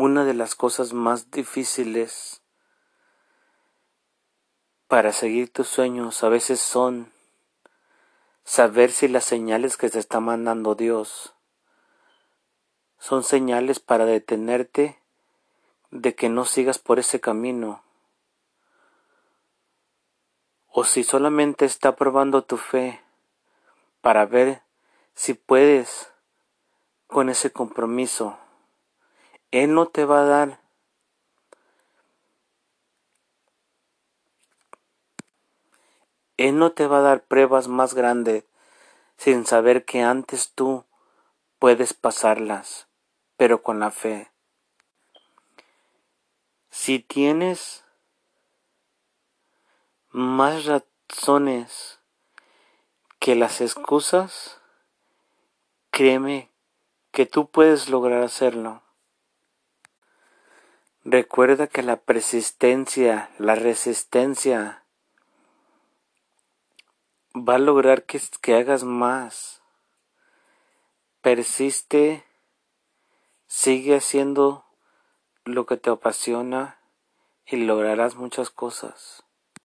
una de las cosas más difíciles para seguir tus sueños a veces son saber si las señales que te está mandando Dios son señales para detenerte de que no sigas por ese camino o si solamente está probando tu fe para ver si puedes con ese compromiso. Él no te va a dar Él no te va a dar pruebas más grandes sin saber que antes tú puedes pasarlas, pero con la fe. Si tienes más razones que las excusas, créeme que tú puedes lograr hacerlo. Recuerda que la persistencia, la resistencia, va a lograr que, que hagas más. Persiste, sigue haciendo lo que te apasiona y lograrás muchas cosas.